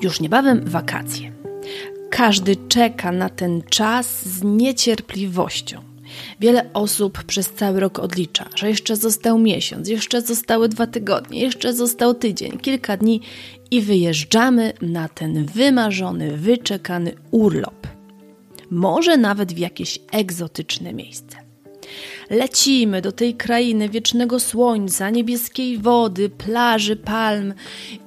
Już niebawem wakacje. Każdy czeka na ten czas z niecierpliwością. Wiele osób przez cały rok odlicza, że jeszcze został miesiąc, jeszcze zostały dwa tygodnie, jeszcze został tydzień, kilka dni i wyjeżdżamy na ten wymarzony, wyczekany urlop. Może nawet w jakieś egzotyczne miejsce. Lecimy do tej krainy wiecznego słońca, niebieskiej wody, plaży, palm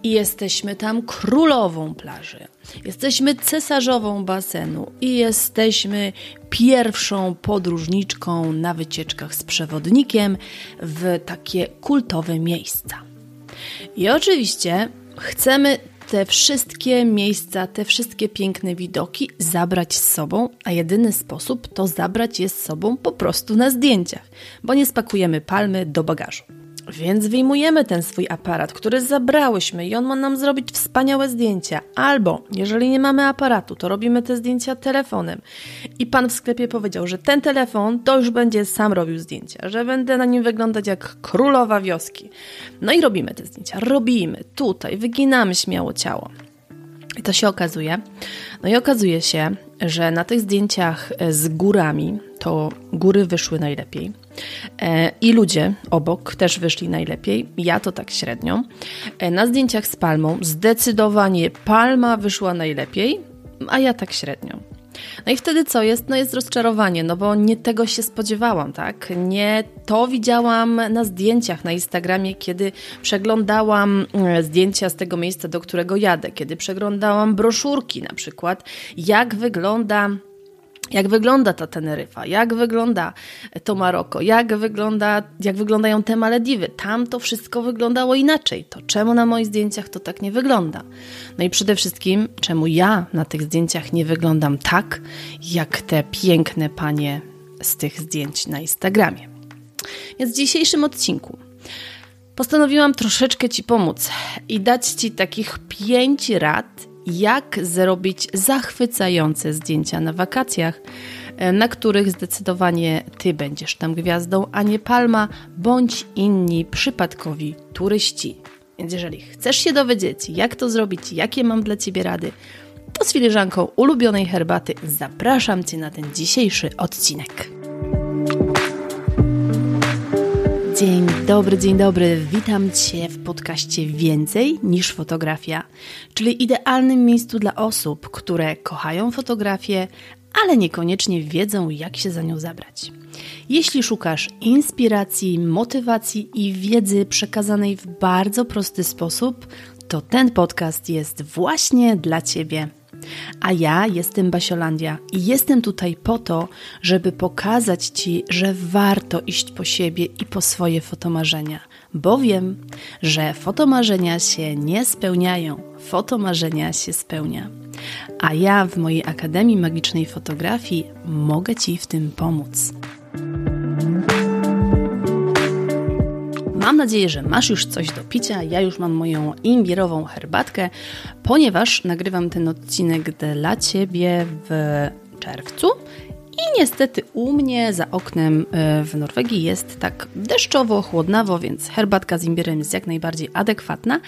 i jesteśmy tam królową plaży. Jesteśmy cesarzową basenu i jesteśmy pierwszą podróżniczką na wycieczkach z przewodnikiem w takie kultowe miejsca. I oczywiście chcemy te wszystkie miejsca, te wszystkie piękne widoki zabrać z sobą, a jedyny sposób to zabrać je z sobą po prostu na zdjęciach, bo nie spakujemy palmy do bagażu. Więc wyjmujemy ten swój aparat, który zabrałyśmy i on ma nam zrobić wspaniałe zdjęcia. Albo, jeżeli nie mamy aparatu, to robimy te zdjęcia telefonem. I pan w sklepie powiedział, że ten telefon to już będzie sam robił zdjęcia, że będę na nim wyglądać jak królowa wioski. No i robimy te zdjęcia. Robimy tutaj, wyginamy śmiało ciało. I to się okazuje. No i okazuje się, że na tych zdjęciach z górami to góry wyszły najlepiej. E, I ludzie obok też wyszli najlepiej. Ja to tak średnio. E, na zdjęciach z palmą zdecydowanie palma wyszła najlepiej, a ja tak średnio. No i wtedy co jest? No jest rozczarowanie, no bo nie tego się spodziewałam, tak? Nie to widziałam na zdjęciach na Instagramie, kiedy przeglądałam e, zdjęcia z tego miejsca, do którego jadę, kiedy przeglądałam broszurki na przykład, jak wygląda jak wygląda ta Teneryfa, jak wygląda to Maroko, jak, wygląda, jak wyglądają te Malediwy. Tam to wszystko wyglądało inaczej. To czemu na moich zdjęciach to tak nie wygląda? No i przede wszystkim, czemu ja na tych zdjęciach nie wyglądam tak, jak te piękne panie z tych zdjęć na Instagramie. Więc w dzisiejszym odcinku postanowiłam troszeczkę Ci pomóc i dać Ci takich pięć rad, jak zrobić zachwycające zdjęcia na wakacjach, e, na których zdecydowanie Ty będziesz tam gwiazdą, a nie palma bądź inni przypadkowi turyści. Więc jeżeli chcesz się dowiedzieć, jak to zrobić, jakie mam dla Ciebie rady, to z filiżanką ulubionej herbaty zapraszam Cię na ten dzisiejszy odcinek. Dzień dobry, dzień dobry. Witam Cię w podcaście Więcej niż fotografia, czyli idealnym miejscu dla osób, które kochają fotografię, ale niekoniecznie wiedzą, jak się za nią zabrać. Jeśli szukasz inspiracji, motywacji i wiedzy przekazanej w bardzo prosty sposób, to ten podcast jest właśnie dla Ciebie. A ja jestem Basiolandia i jestem tutaj po to, żeby pokazać Ci, że warto iść po siebie i po swoje fotomarzenia, bo wiem, że fotomarzenia się nie spełniają, fotomarzenia się spełnia. A ja w mojej Akademii Magicznej Fotografii mogę Ci w tym pomóc. Mam nadzieję, że masz już coś do picia. Ja już mam moją imbierową herbatkę, ponieważ nagrywam ten odcinek dla Ciebie w czerwcu. I niestety u mnie za oknem e, w Norwegii jest tak deszczowo, chłodnawo, więc herbatka z imbirem jest jak najbardziej adekwatna,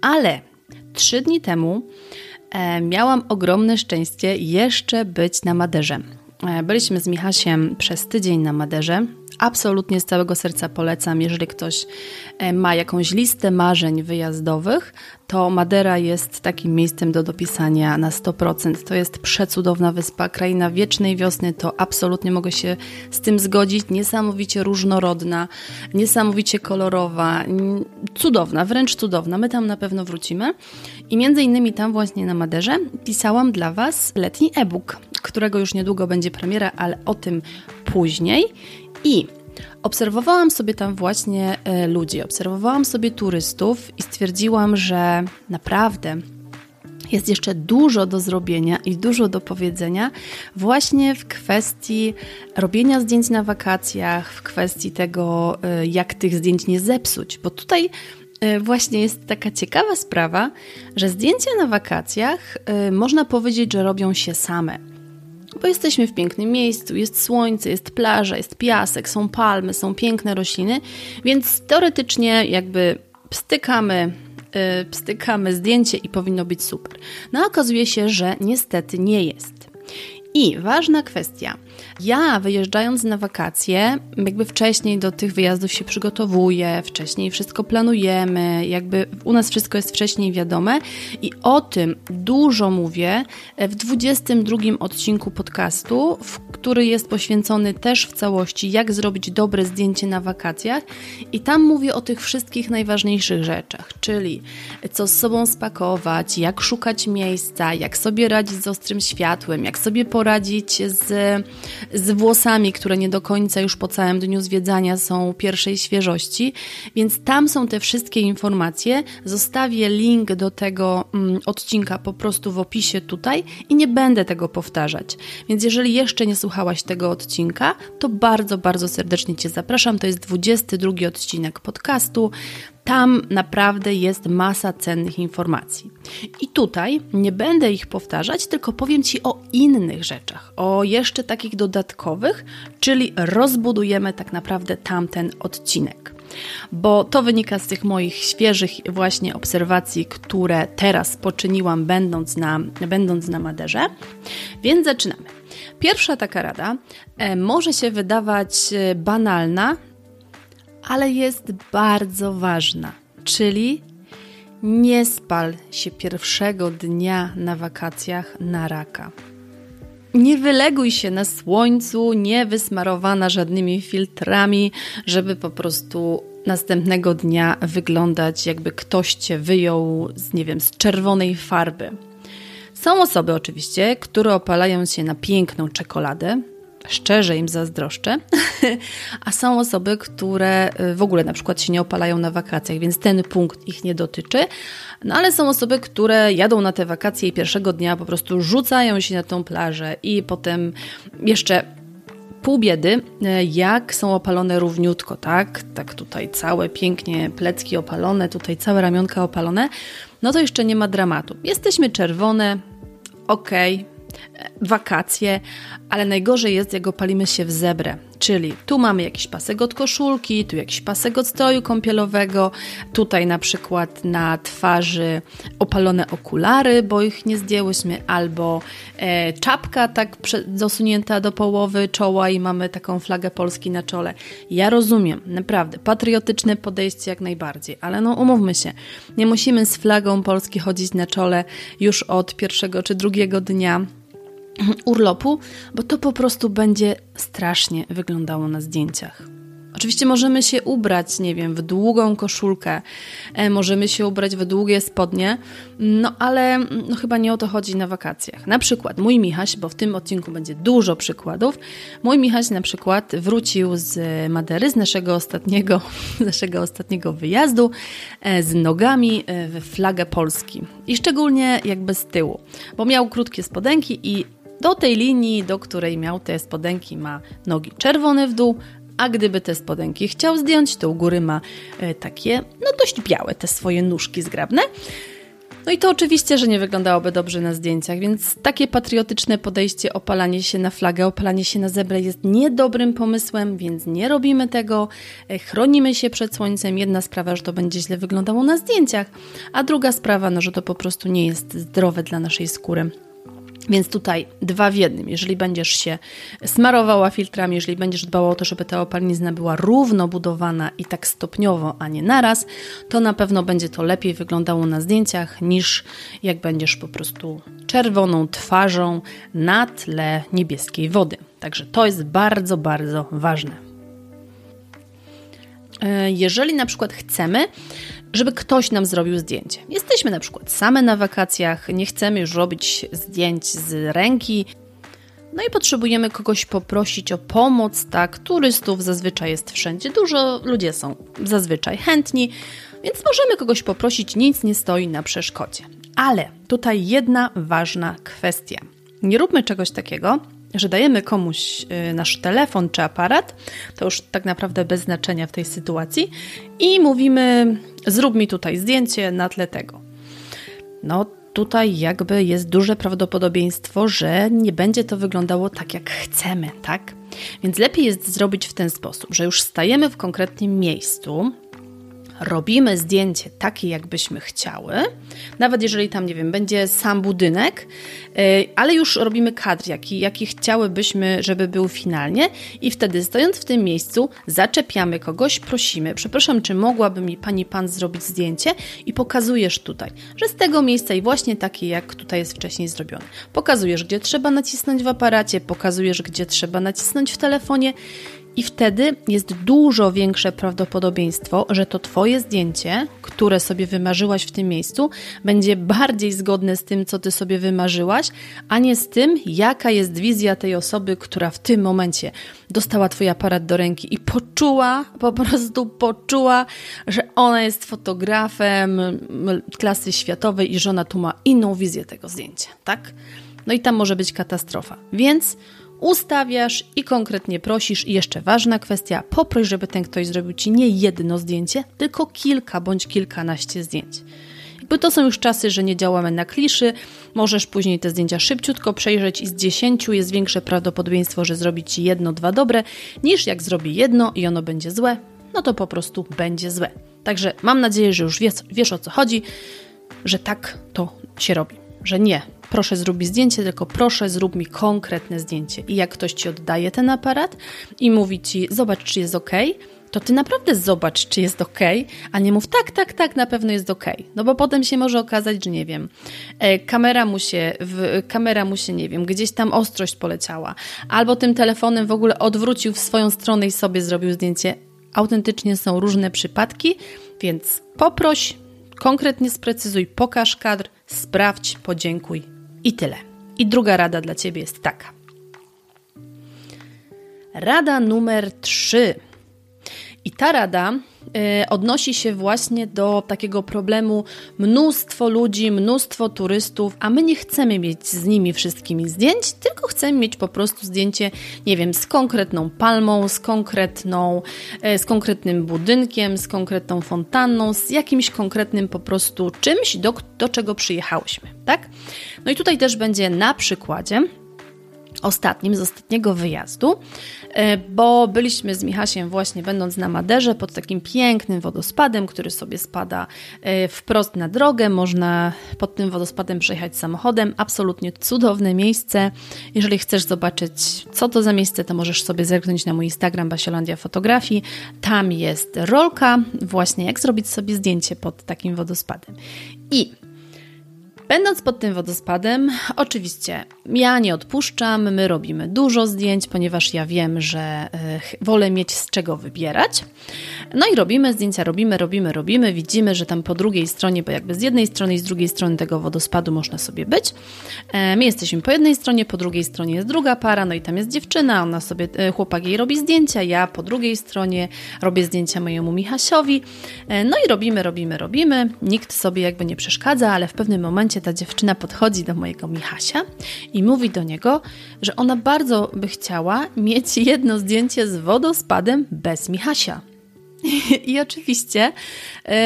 ale trzy dni temu e, miałam ogromne szczęście jeszcze być na Maderze. E, byliśmy z Michasiem przez tydzień na Maderze. Absolutnie z całego serca polecam, jeżeli ktoś e, ma jakąś listę marzeń wyjazdowych, to Madera jest takim miejscem do dopisania na 100%. To jest przecudowna wyspa, kraina wiecznej wiosny, to absolutnie mogę się z tym zgodzić. Niesamowicie różnorodna, niesamowicie kolorowa, cudowna, wręcz cudowna. My tam na pewno wrócimy. I między innymi tam właśnie na Maderze pisałam dla Was letni e-book, którego już niedługo będzie premiera, ale o tym później. I obserwowałam sobie tam właśnie e, ludzi, obserwowałam sobie turystów i stwierdziłam, że naprawdę jest jeszcze dużo do zrobienia i dużo do powiedzenia właśnie w kwestii robienia zdjęć na wakacjach, w kwestii tego, e, jak tych zdjęć nie zepsuć, bo tutaj e, właśnie jest taka ciekawa sprawa, że zdjęcia na wakacjach można powiedzieć, że robią się same bo jesteśmy w pięknym miejscu, jest słońce, jest plaża, jest piasek, są palmy, są piękne rośliny, więc teoretycznie jakby stykamy pstykamy zdjęcie i powinno być super. No okazuje się, że niestety nie jest. I ważna kwestia. Ja wyjeżdżając na wakacje, jakby wcześniej do tych wyjazdów się przygotowuję, wcześniej wszystko planujemy, jakby u nas wszystko jest wcześniej wiadome i o tym dużo mówię w 22 odcinku podcastu, który jest poświęcony też w całości, jak zrobić dobre zdjęcie na wakacjach. I tam mówię o tych wszystkich najważniejszych rzeczach, czyli co z sobą spakować, jak szukać miejsca, jak sobie radzić z ostrym światłem, jak sobie poradzić z z włosami, które nie do końca już po całym dniu zwiedzania są pierwszej świeżości, więc tam są te wszystkie informacje. Zostawię link do tego mm, odcinka po prostu w opisie tutaj i nie będę tego powtarzać. Więc jeżeli jeszcze nie słuchałaś tego odcinka, to bardzo, bardzo serdecznie Cię zapraszam. To jest 22 odcinek podcastu. Tam naprawdę jest masa cennych informacji. I tutaj nie będę ich powtarzać, tylko powiem Ci o innych rzeczach, o jeszcze takich dodatkowych, czyli rozbudujemy tak naprawdę tamten odcinek. Bo to wynika z tych moich świeżych właśnie obserwacji, które teraz poczyniłam, będąc na, będąc na Maderze. Więc zaczynamy. Pierwsza taka rada e, może się wydawać e, banalna, ale jest bardzo ważna, czyli nie spal się pierwszego dnia na wakacjach na raka. Nie wyleguj się na słońcu, nie wysmarowana żadnymi filtrami, żeby po prostu następnego dnia wyglądać jakby ktoś cię wyjął z, nie wiem, z czerwonej farby. Są osoby oczywiście, które opalają się na piękną czekoladę, szczerze im zazdroszczę, a są osoby, które y, w ogóle na przykład się nie opalają na wakacjach, więc ten punkt ich nie dotyczy. No ale są osoby, które jadą na te wakacje i pierwszego dnia po prostu rzucają się na tą plażę i potem jeszcze pół biedy, y, jak są opalone równiutko, tak? Tak tutaj całe pięknie plecki opalone, tutaj całe ramionka opalone, no to jeszcze nie ma dramatu. Jesteśmy czerwone, okej, okay, wakacje, ale najgorzej jest, jak opalimy się w zebrę. Czyli tu mamy jakiś pasek od koszulki, tu jakiś pasek od stroju kąpielowego, tutaj na przykład na twarzy opalone okulary, bo ich nie zdjęłyśmy, albo e, czapka tak dosunięta do połowy czoła i mamy taką flagę Polski na czole. Ja rozumiem, naprawdę, patriotyczne podejście jak najbardziej, ale no umówmy się, nie musimy z flagą Polski chodzić na czole już od pierwszego czy drugiego dnia urlopu, bo to po prostu będzie strasznie wyglądało na zdjęciach. Oczywiście możemy się ubrać, nie wiem, w długą koszulkę, e, możemy się ubrać w długie spodnie, no ale no, chyba nie o to chodzi na wakacjach. Na przykład mój Michaś, bo w tym odcinku będzie dużo przykładów, mój Michaś na przykład wrócił z Madery, z naszego ostatniego, z naszego ostatniego wyjazdu, e, z nogami e, w flagę Polski. I szczególnie jakby z tyłu, bo miał krótkie spodenki i do tej linii, do której miał te spodenki, ma nogi czerwone w dół, a gdyby te spodenki chciał zdjąć, to u góry ma e, takie, no dość białe, te swoje nóżki zgrabne. No i to oczywiście, że nie wyglądałoby dobrze na zdjęciach, więc takie patriotyczne podejście, opalanie się na flagę, opalanie się na zebrę jest niedobrym pomysłem, więc nie robimy tego. E, chronimy się przed słońcem. Jedna sprawa, że to będzie źle wyglądało na zdjęciach, a druga sprawa, no, że to po prostu nie jest zdrowe dla naszej skóry. Więc tutaj dwa w jednym. Jeżeli będziesz się smarowała filtrami, jeżeli będziesz dbała o to, żeby ta opalinizna była równo budowana i tak stopniowo, a nie naraz, to na pewno będzie to lepiej wyglądało na zdjęciach niż jak będziesz po prostu czerwoną twarzą na tle niebieskiej wody. Także to jest bardzo, bardzo ważne. E, jeżeli na przykład chcemy, żeby ktoś nam zrobił zdjęcie. Jesteśmy na przykład same na wakacjach, nie chcemy już robić zdjęć z ręki, no i potrzebujemy kogoś poprosić o pomoc, tak? Turystów zazwyczaj jest wszędzie dużo, ludzie są zazwyczaj chętni, więc możemy kogoś poprosić, nic nie stoi na przeszkodzie. Ale tutaj jedna ważna kwestia. Nie róbmy czegoś takiego, że dajemy komuś y, nasz telefon czy aparat, to już tak naprawdę bez znaczenia w tej sytuacji, i mówimy: Zrób mi tutaj zdjęcie na tle tego. No, tutaj jakby jest duże prawdopodobieństwo, że nie będzie to wyglądało tak, jak chcemy, tak? Więc lepiej jest zrobić w ten sposób, że już stajemy w konkretnym miejscu, robimy zdjęcie takie, jakbyśmy chciały, nawet jeżeli tam, nie wiem, będzie sam budynek, y, ale już robimy kadr, jaki, jaki chciałybyśmy, żeby był finalnie. I wtedy stojąc w tym miejscu zaczepiamy kogoś, prosimy, przepraszam, czy mogłaby mi pani pan zrobić zdjęcie? I pokazujesz tutaj, że z tego miejsca i właśnie takie, jak tutaj jest wcześniej zrobione. Pokazujesz, gdzie trzeba nacisnąć w aparacie, pokazujesz, gdzie trzeba nacisnąć w telefonie i wtedy jest dużo większe prawdopodobieństwo, że to Twoje zdjęcie, które sobie wymarzyłaś w tym miejscu, będzie bardziej zgodne z tym, co Ty sobie wymarzyłaś, a nie z tym, jaka jest wizja tej osoby, która w tym momencie dostała Twój aparat do ręki i poczuła, po prostu poczuła, że ona jest fotografem klasy światowej i że ona tu ma inną wizję tego zdjęcia, tak? No i tam może być katastrofa. Więc ustawiasz i konkretnie prosisz. I jeszcze ważna kwestia, poproś, żeby ten ktoś zrobił ci nie jedno zdjęcie, tylko kilka bądź kilkanaście zdjęć. Jakby to są już czasy, że nie działamy na kliszy, możesz później te zdjęcia szybciutko przejrzeć i z dziesięciu jest większe prawdopodobieństwo, że zrobi ci jedno, dwa dobre, niż jak zrobi jedno i ono będzie złe, no to po prostu będzie złe. Także mam nadzieję, że już wiesz, wiesz o co chodzi, że tak to się robi, że nie proszę zrób mi zdjęcie, tylko proszę zrób mi konkretne zdjęcie. I jak ktoś ci oddaje ten aparat i mówi ci, zobacz, czy jest ok, to ty naprawdę zobacz, czy jest ok, a nie mów tak, tak, tak, na pewno jest ok. No bo potem się może okazać, że nie wiem, e, kamera mu się, w, kamera mu się, nie wiem, gdzieś tam ostrość poleciała, albo tym telefonem w ogóle odwrócił w swoją stronę i sobie zrobił zdjęcie. Autentycznie są różne przypadki, więc poproś, konkretnie sprecyzuj, pokaż kadr, sprawdź, podziękuj i tyle. I druga rada dla Ciebie jest taka. Rada numer 3. I ta rada odnosi się właśnie do takiego problemu mnóstwo ludzi, mnóstwo turystów, a my nie chcemy mieć z nimi wszystkimi zdjęć, tylko chcemy mieć po prostu zdjęcie, nie wiem, z konkretną palmą, z konkretną, y, z konkretnym budynkiem, z konkretną fontanną, z jakimś konkretnym po prostu czymś, do, do czego przyjechałyśmy, tak? No i tutaj też będzie na przykładzie ostatnim, z ostatniego wyjazdu, e, bo byliśmy z Michasiem właśnie będąc na Maderze pod takim pięknym wodospadem, który sobie spada e, wprost na drogę. Można pod tym wodospadem przejechać samochodem. Absolutnie cudowne miejsce. Jeżeli chcesz zobaczyć, co to za miejsce, to możesz sobie zerknąć na mój Instagram Basiolandia Fotografii. Tam jest rolka, właśnie jak zrobić sobie zdjęcie pod takim wodospadem. I Będąc pod tym wodospadem, oczywiście ja nie odpuszczam, my robimy dużo zdjęć, ponieważ ja wiem, że e, wolę mieć z czego wybierać. No i robimy zdjęcia, robimy, robimy, robimy. Widzimy, że tam po drugiej stronie, bo jakby z jednej strony i z drugiej strony tego wodospadu można sobie być. E, my jesteśmy po jednej stronie, po drugiej stronie jest druga para, no i tam jest dziewczyna, ona sobie, e, chłopak jej robi zdjęcia, ja po drugiej stronie robię zdjęcia mojemu Michasiowi. No i robimy, robimy, robimy. Nikt sobie jakby nie przeszkadza, ale w pewnym momencie ta dziewczyna podchodzi do mojego Michasia i mówi do niego, że ona bardzo by chciała mieć jedno zdjęcie z wodospadem bez Michasia. I oczywiście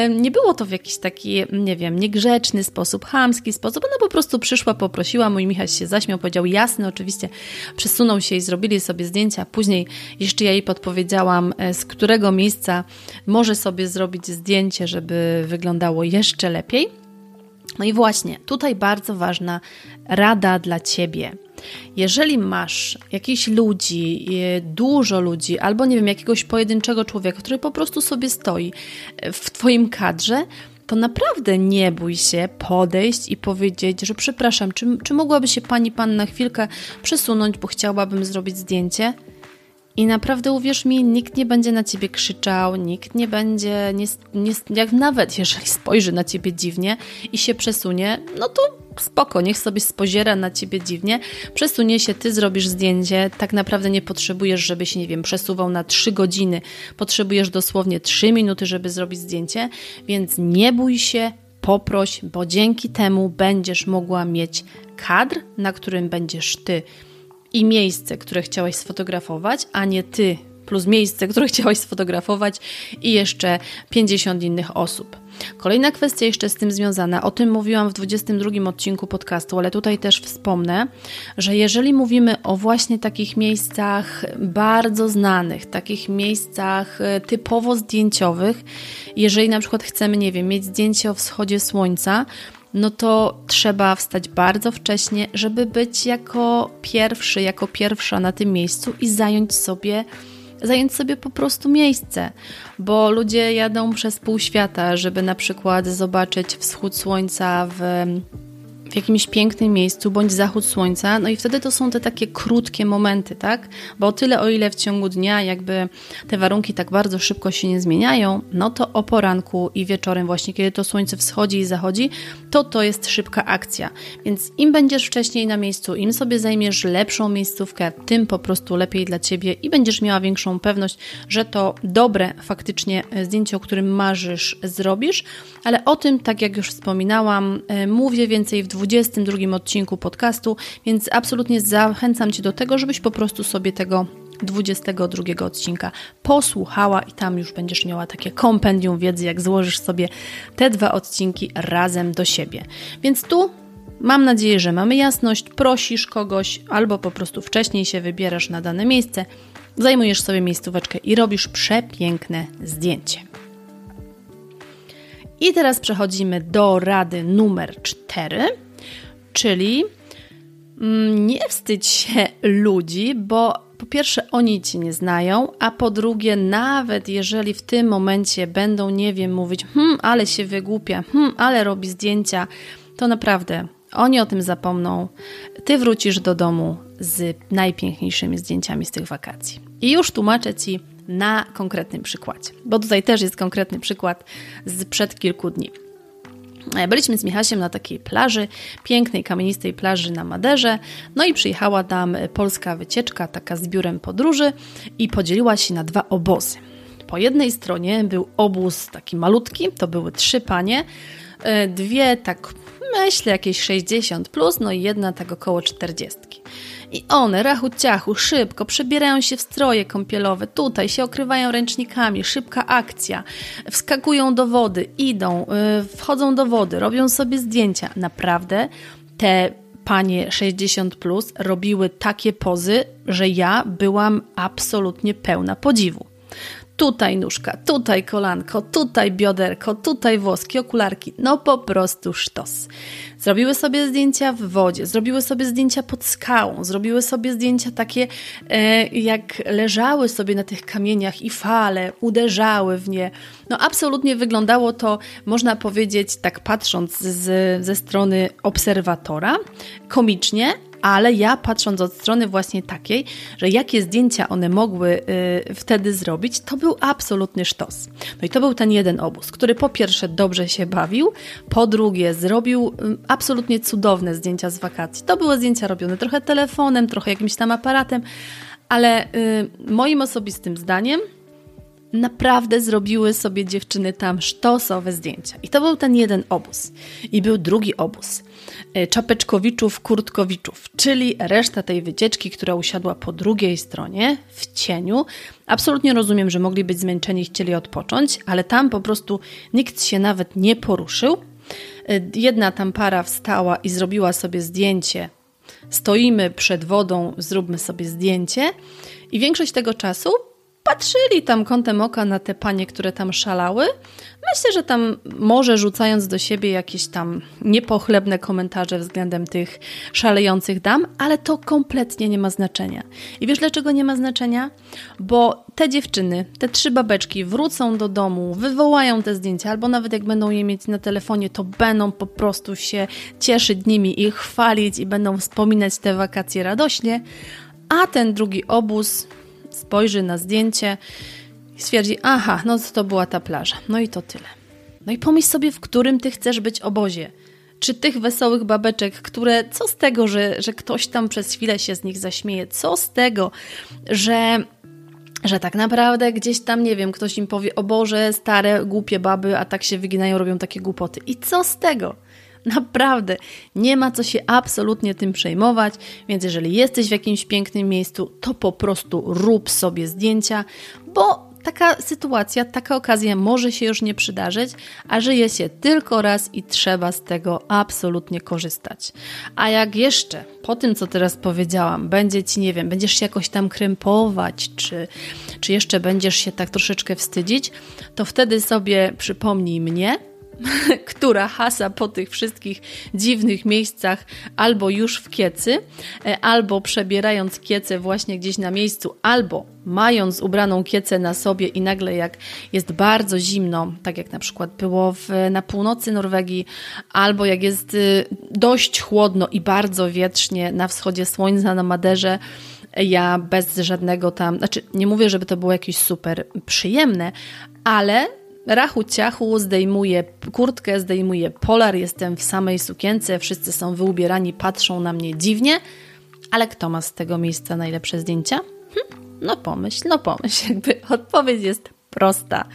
nie było to w jakiś taki, nie wiem, niegrzeczny sposób, chamski sposób. Ona po prostu przyszła, poprosiła, mój Michał się zaśmiał, powiedział jasne, oczywiście przesunął się i zrobili sobie zdjęcia. Później jeszcze ja jej podpowiedziałam, e, z którego miejsca może sobie zrobić zdjęcie, żeby wyglądało jeszcze lepiej. No i właśnie, tutaj bardzo ważna rada dla Ciebie. Jeżeli masz jakichś ludzi, dużo ludzi, albo nie wiem, jakiegoś pojedynczego człowieka, który po prostu sobie stoi w Twoim kadrze, to naprawdę nie bój się podejść i powiedzieć, że przepraszam, czy, czy mogłaby się pani, pan na chwilkę przesunąć, bo chciałabym zrobić zdjęcie? I naprawdę uwierz mi, nikt nie będzie na ciebie krzyczał, nikt nie będzie, nie, nie, jak nawet jeżeli spojrzy na ciebie dziwnie i się przesunie, no to spoko, niech sobie spoziera na ciebie dziwnie, przesunie się, ty zrobisz zdjęcie, tak naprawdę nie potrzebujesz, żeby się, nie wiem, przesuwał na 3 godziny, potrzebujesz dosłownie 3 minuty, żeby zrobić zdjęcie, więc nie bój się, poproś, bo dzięki temu będziesz mogła mieć kadr, na którym będziesz ty i miejsce, które chciałaś sfotografować, a nie ty plus miejsce, które chciałaś sfotografować i jeszcze 50 innych osób. Kolejna kwestia jeszcze z tym związana, o tym mówiłam w 22 odcinku podcastu, ale tutaj też wspomnę, że jeżeli mówimy o właśnie takich miejscach bardzo znanych, takich miejscach e, typowo zdjęciowych, jeżeli na przykład chcemy, nie wiem, mieć zdjęcie o wschodzie słońca, no to trzeba wstać bardzo wcześnie, żeby być jako pierwszy, jako pierwsza na tym miejscu i zająć sobie zająć sobie po prostu miejsce, bo ludzie jadą przez pół świata, żeby na przykład zobaczyć wschód słońca w w jakimś pięknym miejscu, bądź zachód słońca, no i wtedy to są te takie krótkie momenty, tak? Bo tyle, o ile w ciągu dnia jakby te warunki tak bardzo szybko się nie zmieniają, no to o poranku i wieczorem właśnie, kiedy to słońce wschodzi i zachodzi, to to jest szybka akcja. Więc im będziesz wcześniej na miejscu, im sobie zajmiesz lepszą miejscówkę, tym po prostu lepiej dla Ciebie i będziesz miała większą pewność, że to dobre faktycznie zdjęcie, o którym marzysz, zrobisz, ale o tym, tak jak już wspominałam, e, mówię więcej w 22 odcinku podcastu, więc absolutnie zachęcam Cię do tego, żebyś po prostu sobie tego 22 odcinka posłuchała i tam już będziesz miała takie kompendium wiedzy, jak złożysz sobie te dwa odcinki razem do siebie. Więc tu mam nadzieję, że mamy jasność, prosisz kogoś albo po prostu wcześniej się wybierasz na dane miejsce, zajmujesz sobie miejscóweczkę i robisz przepiękne zdjęcie. I teraz przechodzimy do rady numer 4 Czyli mm, nie wstydź się ludzi, bo po pierwsze oni cię nie znają, a po drugie, nawet jeżeli w tym momencie będą, nie wiem, mówić, hmm, ale się wygłupia, hmm, ale robi zdjęcia, to naprawdę oni o tym zapomną. Ty wrócisz do domu z najpiękniejszymi zdjęciami z tych wakacji. I już tłumaczę ci na konkretnym przykładzie, bo tutaj też jest konkretny przykład z przed kilku dni. E, byliśmy z Michasiem na takiej plaży, pięknej, kamienistej plaży na Maderze, no i przyjechała tam polska wycieczka, taka z biurem podróży i podzieliła się na dwa obozy. Po jednej stronie był obóz taki malutki, to były trzy panie, e, dwie tak myślę jakieś 60 plus, no i jedna tak około 40. I one, rachu ciachu, szybko przebierają się w stroje kąpielowe, tutaj się okrywają ręcznikami, szybka akcja, wskakują do wody, idą, yy, wchodzą do wody, robią sobie zdjęcia. Naprawdę te panie 60 plus robiły takie pozy, że ja byłam absolutnie pełna podziwu. Tutaj nóżka, tutaj kolanko, tutaj bioderko, tutaj włoski, okularki. No po prostu sztos. Zrobiły sobie zdjęcia w wodzie, zrobiły sobie zdjęcia pod skałą, zrobiły sobie zdjęcia takie, e, jak leżały sobie na tych kamieniach i fale uderzały w nie. No absolutnie wyglądało to, można powiedzieć, tak patrząc z, ze strony obserwatora, komicznie, ale ja patrząc od strony właśnie takiej, że jakie zdjęcia one mogły y, wtedy zrobić, to był absolutny sztos. No i to był ten jeden obóz, który po pierwsze dobrze się bawił, po drugie zrobił y, absolutnie cudowne zdjęcia z wakacji. To były zdjęcia robione trochę telefonem, trochę jakimś tam aparatem, ale y, moim osobistym zdaniem naprawdę zrobiły sobie dziewczyny tam sztosowe zdjęcia. I to był ten jeden obóz. I był drugi obóz. E, Czapeczkowiczów, Kurtkowiczów, czyli reszta tej wycieczki, która usiadła po drugiej stronie, w cieniu. Absolutnie rozumiem, że mogli być zmęczeni i chcieli odpocząć, ale tam po prostu nikt się nawet nie poruszył. E, jedna tam para wstała i zrobiła sobie zdjęcie. Stoimy przed wodą, zróbmy sobie zdjęcie. I większość tego czasu patrzyli tam kątem oka na te panie, które tam szalały. Myślę, że tam może rzucając do siebie jakieś tam niepochlebne komentarze względem tych szalejących dam, ale to kompletnie nie ma znaczenia. I wiesz dlaczego nie ma znaczenia? Bo te dziewczyny, te trzy babeczki wrócą do domu, wywołają te zdjęcia, albo nawet jak będą je mieć na telefonie, to będą po prostu się cieszyć nimi i chwalić i będą wspominać te wakacje radośnie, a ten drugi obóz spojrzy na zdjęcie i stwierdzi, aha, no to była ta plaża. No i to tyle. No i pomyśl sobie, w którym ty chcesz być obozie. Czy tych wesołych babeczek, które, co z tego, że, że ktoś tam przez chwilę się z nich zaśmieje? Co z tego, że że tak naprawdę gdzieś tam, nie wiem, ktoś im powie, o Boże, stare, głupie baby, a tak się wyginają, robią takie głupoty. I co z tego? Naprawdę, nie ma co się absolutnie tym przejmować, więc jeżeli jesteś w jakimś pięknym miejscu, to po prostu rób sobie zdjęcia, bo taka sytuacja, taka okazja może się już nie przydarzyć, a żyje się tylko raz i trzeba z tego absolutnie korzystać. A jak jeszcze po tym, co teraz powiedziałam, będzie ci, nie wiem, będziesz się jakoś tam krępować, czy, czy jeszcze będziesz się tak troszeczkę wstydzić, to wtedy sobie przypomnij mnie która hasa po tych wszystkich dziwnych miejscach albo już w kiecy, e, albo przebierając kiecę właśnie gdzieś na miejscu, albo mając ubraną kiecę na sobie i nagle jak jest bardzo zimno, tak jak na przykład było w, na północy Norwegii, albo jak jest y, dość chłodno i bardzo wietrznie na wschodzie słońca na Maderze, ja bez żadnego tam, znaczy nie mówię, żeby to było jakieś super przyjemne, ale Rachu ciachu, zdejmuję kurtkę, zdejmuję polar, jestem w samej sukience, wszyscy są wyubierani, patrzą na mnie dziwnie, ale kto ma z tego miejsca najlepsze zdjęcia? Hm, no pomyśl, no pomyśl, jakby odpowiedź jest prosta.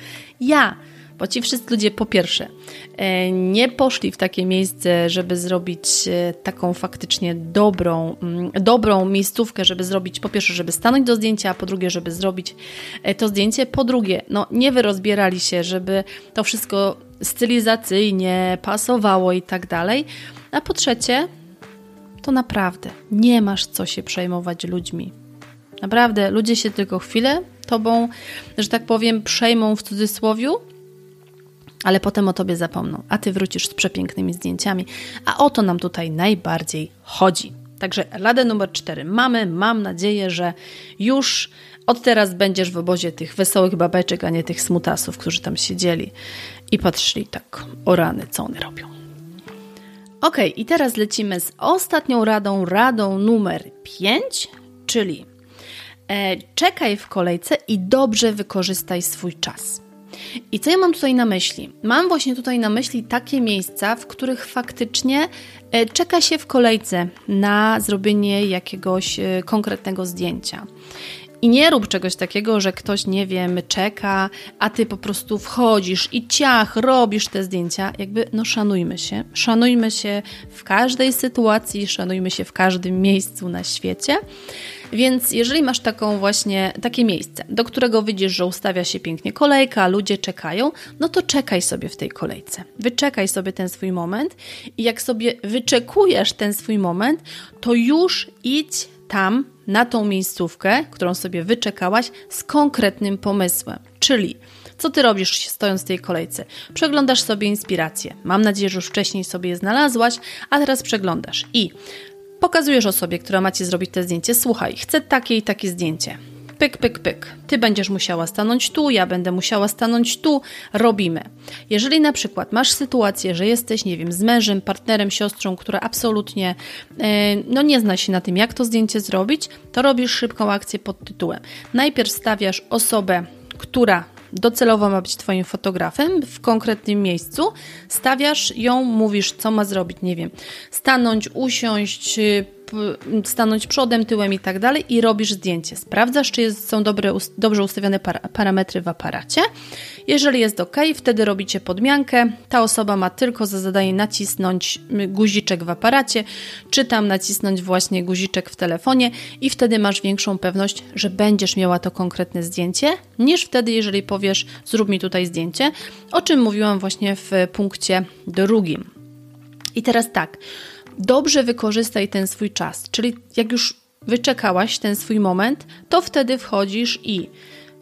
Ja bo ci wszyscy ludzie, po pierwsze, e, nie poszli w takie miejsce, żeby zrobić e, taką faktycznie dobrą, mm, dobrą miejscówkę, żeby zrobić, po pierwsze, żeby stanąć do zdjęcia, a po drugie, żeby zrobić e, to zdjęcie. Po drugie, no nie wyrozbierali się, żeby to wszystko stylizacyjnie pasowało i tak dalej. A po trzecie, to naprawdę nie masz co się przejmować ludźmi. Naprawdę, ludzie się tylko chwilę tobą, że tak powiem, przejmą w cudzysłowiu, ale potem o tobie zapomną, a ty wrócisz z przepięknymi zdjęciami, a o to nam tutaj najbardziej chodzi. Także radę numer cztery mamy. Mam nadzieję, że już od teraz będziesz w obozie tych wesołych babeczek, a nie tych smutasów, którzy tam siedzieli i patrzyli tak o rany, co one robią. Ok, i teraz lecimy z ostatnią radą, radą numer 5, czyli e, czekaj w kolejce i dobrze wykorzystaj swój czas. I co ja mam tutaj na myśli? Mam właśnie tutaj na myśli takie miejsca, w których faktycznie e, czeka się w kolejce na zrobienie jakiegoś e, konkretnego zdjęcia. I nie rób czegoś takiego, że ktoś, nie wiem, czeka, a ty po prostu wchodzisz i ciach, robisz te zdjęcia. Jakby, no szanujmy się. Szanujmy się w każdej sytuacji, szanujmy się w każdym miejscu na świecie. Więc jeżeli masz taką właśnie takie miejsce, do którego widzisz, że ustawia się pięknie kolejka, ludzie czekają, no to czekaj sobie w tej kolejce. Wyczekaj sobie ten swój moment i jak sobie wyczekujesz ten swój moment, to już idź tam na tą miejscówkę, którą sobie wyczekałaś z konkretnym pomysłem. Czyli co ty robisz stojąc w tej kolejce? Przeglądasz sobie inspiracje. Mam nadzieję, że już wcześniej sobie je znalazłaś, a teraz przeglądasz i Pokazujesz osobie, która ma ci zrobić te zdjęcie, słuchaj, chcę takie i takie zdjęcie. Pyk, pyk, pyk. Ty będziesz musiała stanąć tu, ja będę musiała stanąć tu. Robimy. Jeżeli na przykład masz sytuację, że jesteś, nie wiem, z mężem, partnerem, siostrą, która absolutnie e, no nie zna się na tym, jak to zdjęcie zrobić, to robisz szybką akcję pod tytułem. Najpierw stawiasz osobę, która docelowo ma być Twoim fotografem w konkretnym miejscu, stawiasz ją, mówisz, co ma zrobić, nie wiem, stanąć, usiąść, stanąć przodem, tyłem i tak dalej i robisz zdjęcie. Sprawdzasz, czy jest, są dobre, dobrze ustawione parametry w aparacie. Jeżeli jest ok, wtedy robicie podmiankę. Ta osoba ma tylko za zadanie nacisnąć guziczek w aparacie, czy tam nacisnąć właśnie guziczek w telefonie i wtedy masz większą pewność, że będziesz miała to konkretne zdjęcie, niż wtedy, jeżeli powiesz, zrób mi tutaj zdjęcie, o czym mówiłam właśnie w punkcie drugim. I teraz tak, dobrze wykorzystaj ten swój czas. Czyli jak już wyczekałaś ten swój moment, to wtedy wchodzisz i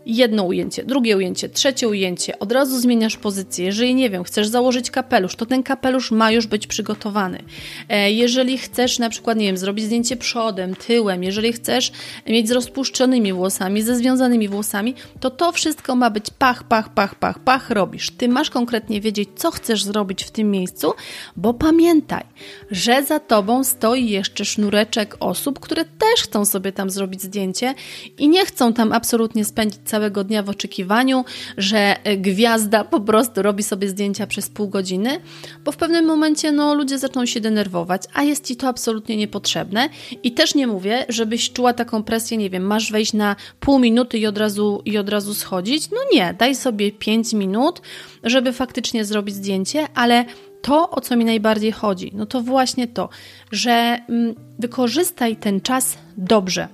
jedno ujęcie, drugie ujęcie, trzecie ujęcie, od razu zmieniasz pozycję. Jeżeli nie wiem, chcesz założyć kapelusz, to ten kapelusz ma już być przygotowany. E, jeżeli chcesz na przykład, nie wiem, zrobić zdjęcie przodem, tyłem, jeżeli chcesz mieć z rozpuszczonymi włosami, ze związanymi włosami, to to wszystko ma być pach, pach, pach, pach, pach, robisz. Ty masz konkretnie wiedzieć, co chcesz zrobić w tym miejscu, bo pamiętaj, że za tobą stoi jeszcze sznureczek osób, które też chcą sobie tam zrobić zdjęcie i nie chcą tam absolutnie spędzić całego dnia w oczekiwaniu, że gwiazda po prostu robi sobie zdjęcia przez pół godziny, bo w pewnym momencie no, ludzie zaczną się denerwować, a jest ci to absolutnie niepotrzebne. I też nie mówię, żebyś czuła taką presję, nie wiem, masz wejść na pół minuty i od razu, i od razu schodzić. No nie, daj sobie pięć minut, żeby faktycznie zrobić zdjęcie, ale to, o co mi najbardziej chodzi, no to właśnie to, że mm, wykorzystaj ten czas dobrze,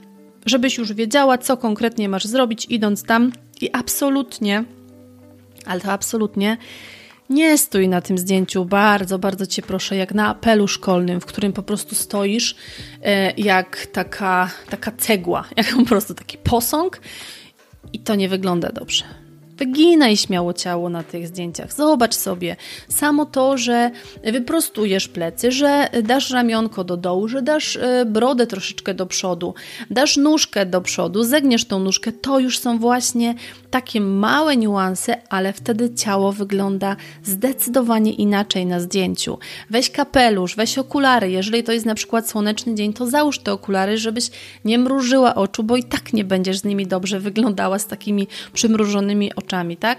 żebyś już wiedziała, co konkretnie masz zrobić, idąc tam. I absolutnie, ale to absolutnie nie stój na tym zdjęciu, bardzo, bardzo Cię proszę, jak na apelu szkolnym, w którym po prostu stoisz e, jak taka, taka cegła, jak po prostu taki posąg. I to nie wygląda dobrze. Wyginaj śmiało ciało na tych zdjęciach. Zobacz sobie samo to, że wyprostujesz plecy, że dasz ramionko do dołu, że dasz e, brodę troszeczkę do przodu, dasz nóżkę do przodu, zegniesz tą nóżkę. To już są właśnie takie małe niuanse, ale wtedy ciało wygląda zdecydowanie inaczej na zdjęciu. Weź kapelusz, weź okulary. Jeżeli to jest na przykład słoneczny dzień, to załóż te okulary, żebyś nie mrużyła oczu, bo i tak nie będziesz z nimi dobrze wyglądała z takimi przymrużonymi oczami tak?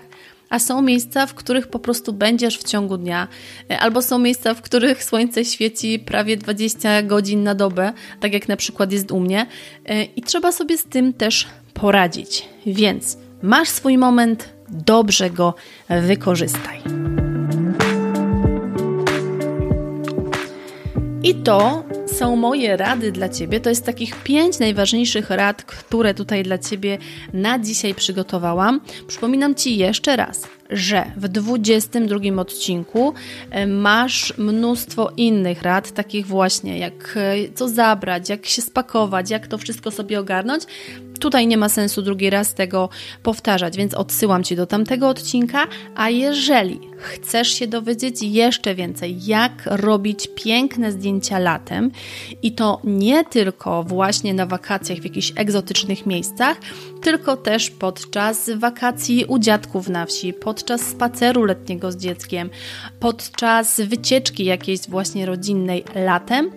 A są miejsca, w których po prostu będziesz w ciągu dnia, e, albo są miejsca, w których słońce świeci prawie 20 godzin na dobę, tak jak na przykład jest u mnie, e, i trzeba sobie z tym też poradzić. Więc masz swój moment, dobrze go wykorzystaj. I to są moje rady dla Ciebie. To jest takich pięć najważniejszych rad, które tutaj dla Ciebie na dzisiaj przygotowałam. Przypominam Ci jeszcze raz, że w 22 odcinku e, masz mnóstwo innych rad, takich właśnie jak e, co zabrać, jak się spakować, jak to wszystko sobie ogarnąć. Tutaj nie ma sensu drugi raz tego powtarzać, więc odsyłam Ci do tamtego odcinka. A jeżeli chcesz się dowiedzieć jeszcze więcej, jak robić piękne zdjęcia latem i to nie tylko właśnie na wakacjach w jakichś egzotycznych miejscach, tylko też podczas wakacji u dziadków na wsi, podczas spaceru letniego z dzieckiem, podczas wycieczki jakiejś właśnie rodzinnej latem,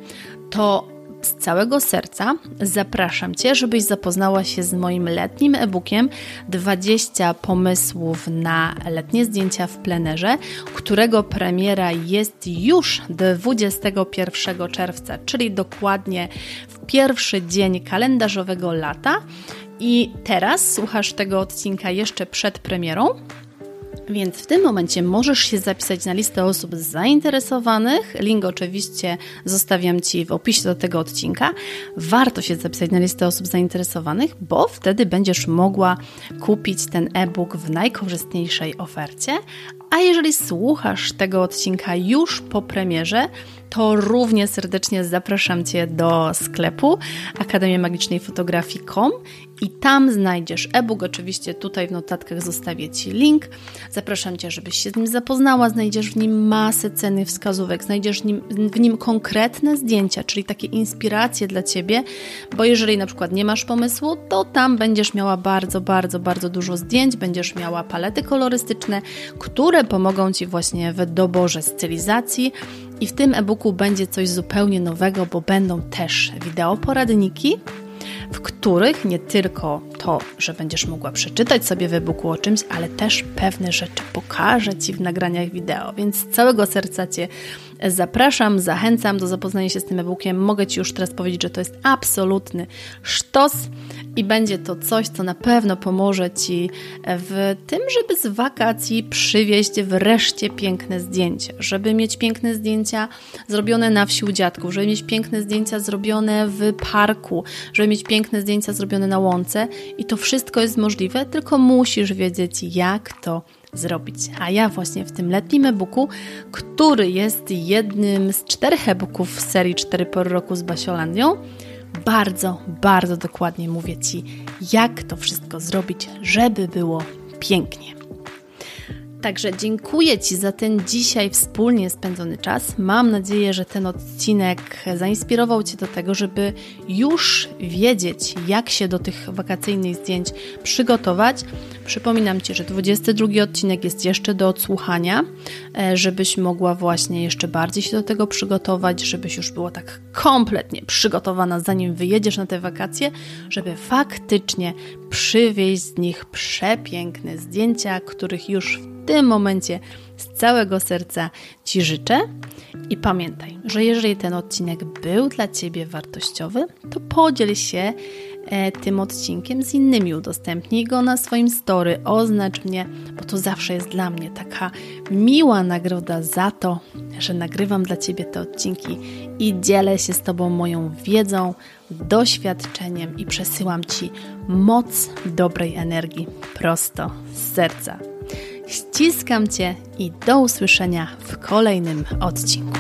to z całego serca zapraszam Cię, żebyś zapoznała się z moim letnim e-bookiem 20 pomysłów na letnie zdjęcia w plenerze, którego premiera jest już 21 czerwca, czyli dokładnie w pierwszy dzień kalendarzowego lata. I teraz słuchasz tego odcinka jeszcze przed premierą, więc w tym momencie możesz się zapisać na listę osób zainteresowanych. Link oczywiście zostawiam Ci w opisie do tego odcinka. Warto się zapisać na listę osób zainteresowanych, bo wtedy będziesz mogła kupić ten e-book w najkorzystniejszej ofercie. A jeżeli słuchasz tego odcinka już po premierze, to równie serdecznie zapraszam Cię do sklepu Akademia Magicznej Fotografii.com i tam znajdziesz e-book. Oczywiście tutaj w notatkach zostawię Ci link. Zapraszam Cię, żebyś się z nim zapoznała. Znajdziesz w nim masę cennych wskazówek, znajdziesz w nim, w nim konkretne zdjęcia, czyli takie inspiracje dla Ciebie, bo jeżeli na przykład nie masz pomysłu, to tam będziesz miała bardzo, bardzo, bardzo dużo zdjęć, będziesz miała palety kolorystyczne, które pomogą Ci właśnie w doborze stylizacji. I w tym e-booku będzie coś zupełnie nowego, bo będą też wideoporadniki, w których nie tylko to, że będziesz mogła przeczytać sobie w e-booku o czymś, ale też pewne rzeczy pokażę Ci w nagraniach wideo. Więc z całego serca Cię zapraszam, zachęcam do zapoznania się z tym e-bookiem. Mogę Ci już teraz powiedzieć, że to jest absolutny sztos i będzie to coś, co na pewno pomoże Ci w tym, żeby z wakacji przywieźć wreszcie piękne zdjęcie, żeby mieć piękne zdjęcia zrobione na wsi u dziadków, żeby mieć piękne zdjęcia zrobione w parku, żeby mieć piękne zdjęcia zrobione na łące i to wszystko jest możliwe, tylko musisz wiedzieć, jak to zrobić. A ja właśnie w tym letnim e-booku, który jest jednym z czterech e-booków w serii 4 pory roku z Basiolandią, bardzo, bardzo dokładnie mówię Ci, jak to wszystko zrobić, żeby było pięknie. Także dziękuję Ci za ten dzisiaj wspólnie spędzony czas. Mam nadzieję, że ten odcinek zainspirował Cię do tego, żeby już wiedzieć, jak się do tych wakacyjnych zdjęć przygotować. Przypominam Ci, że 22 odcinek jest jeszcze do odsłuchania, e, żebyś mogła właśnie jeszcze bardziej się do tego przygotować, żebyś już była tak kompletnie przygotowana, zanim wyjedziesz na te wakacje, żeby faktycznie przywieźć z nich przepiękne zdjęcia, których już w tym momencie z całego serca Ci życzę. I pamiętaj, że jeżeli ten odcinek był dla Ciebie wartościowy, to podziel się e, tym odcinkiem z innymi. Udostępnij go na swoim story, oznacz mnie, bo to zawsze jest dla mnie taka miła nagroda za to, że nagrywam dla Ciebie te odcinki i dzielę się z Tobą moją wiedzą, doświadczeniem i przesyłam Ci moc dobrej energii prosto z serca. Ściskam Cię i do usłyszenia w kolejnym odcinku.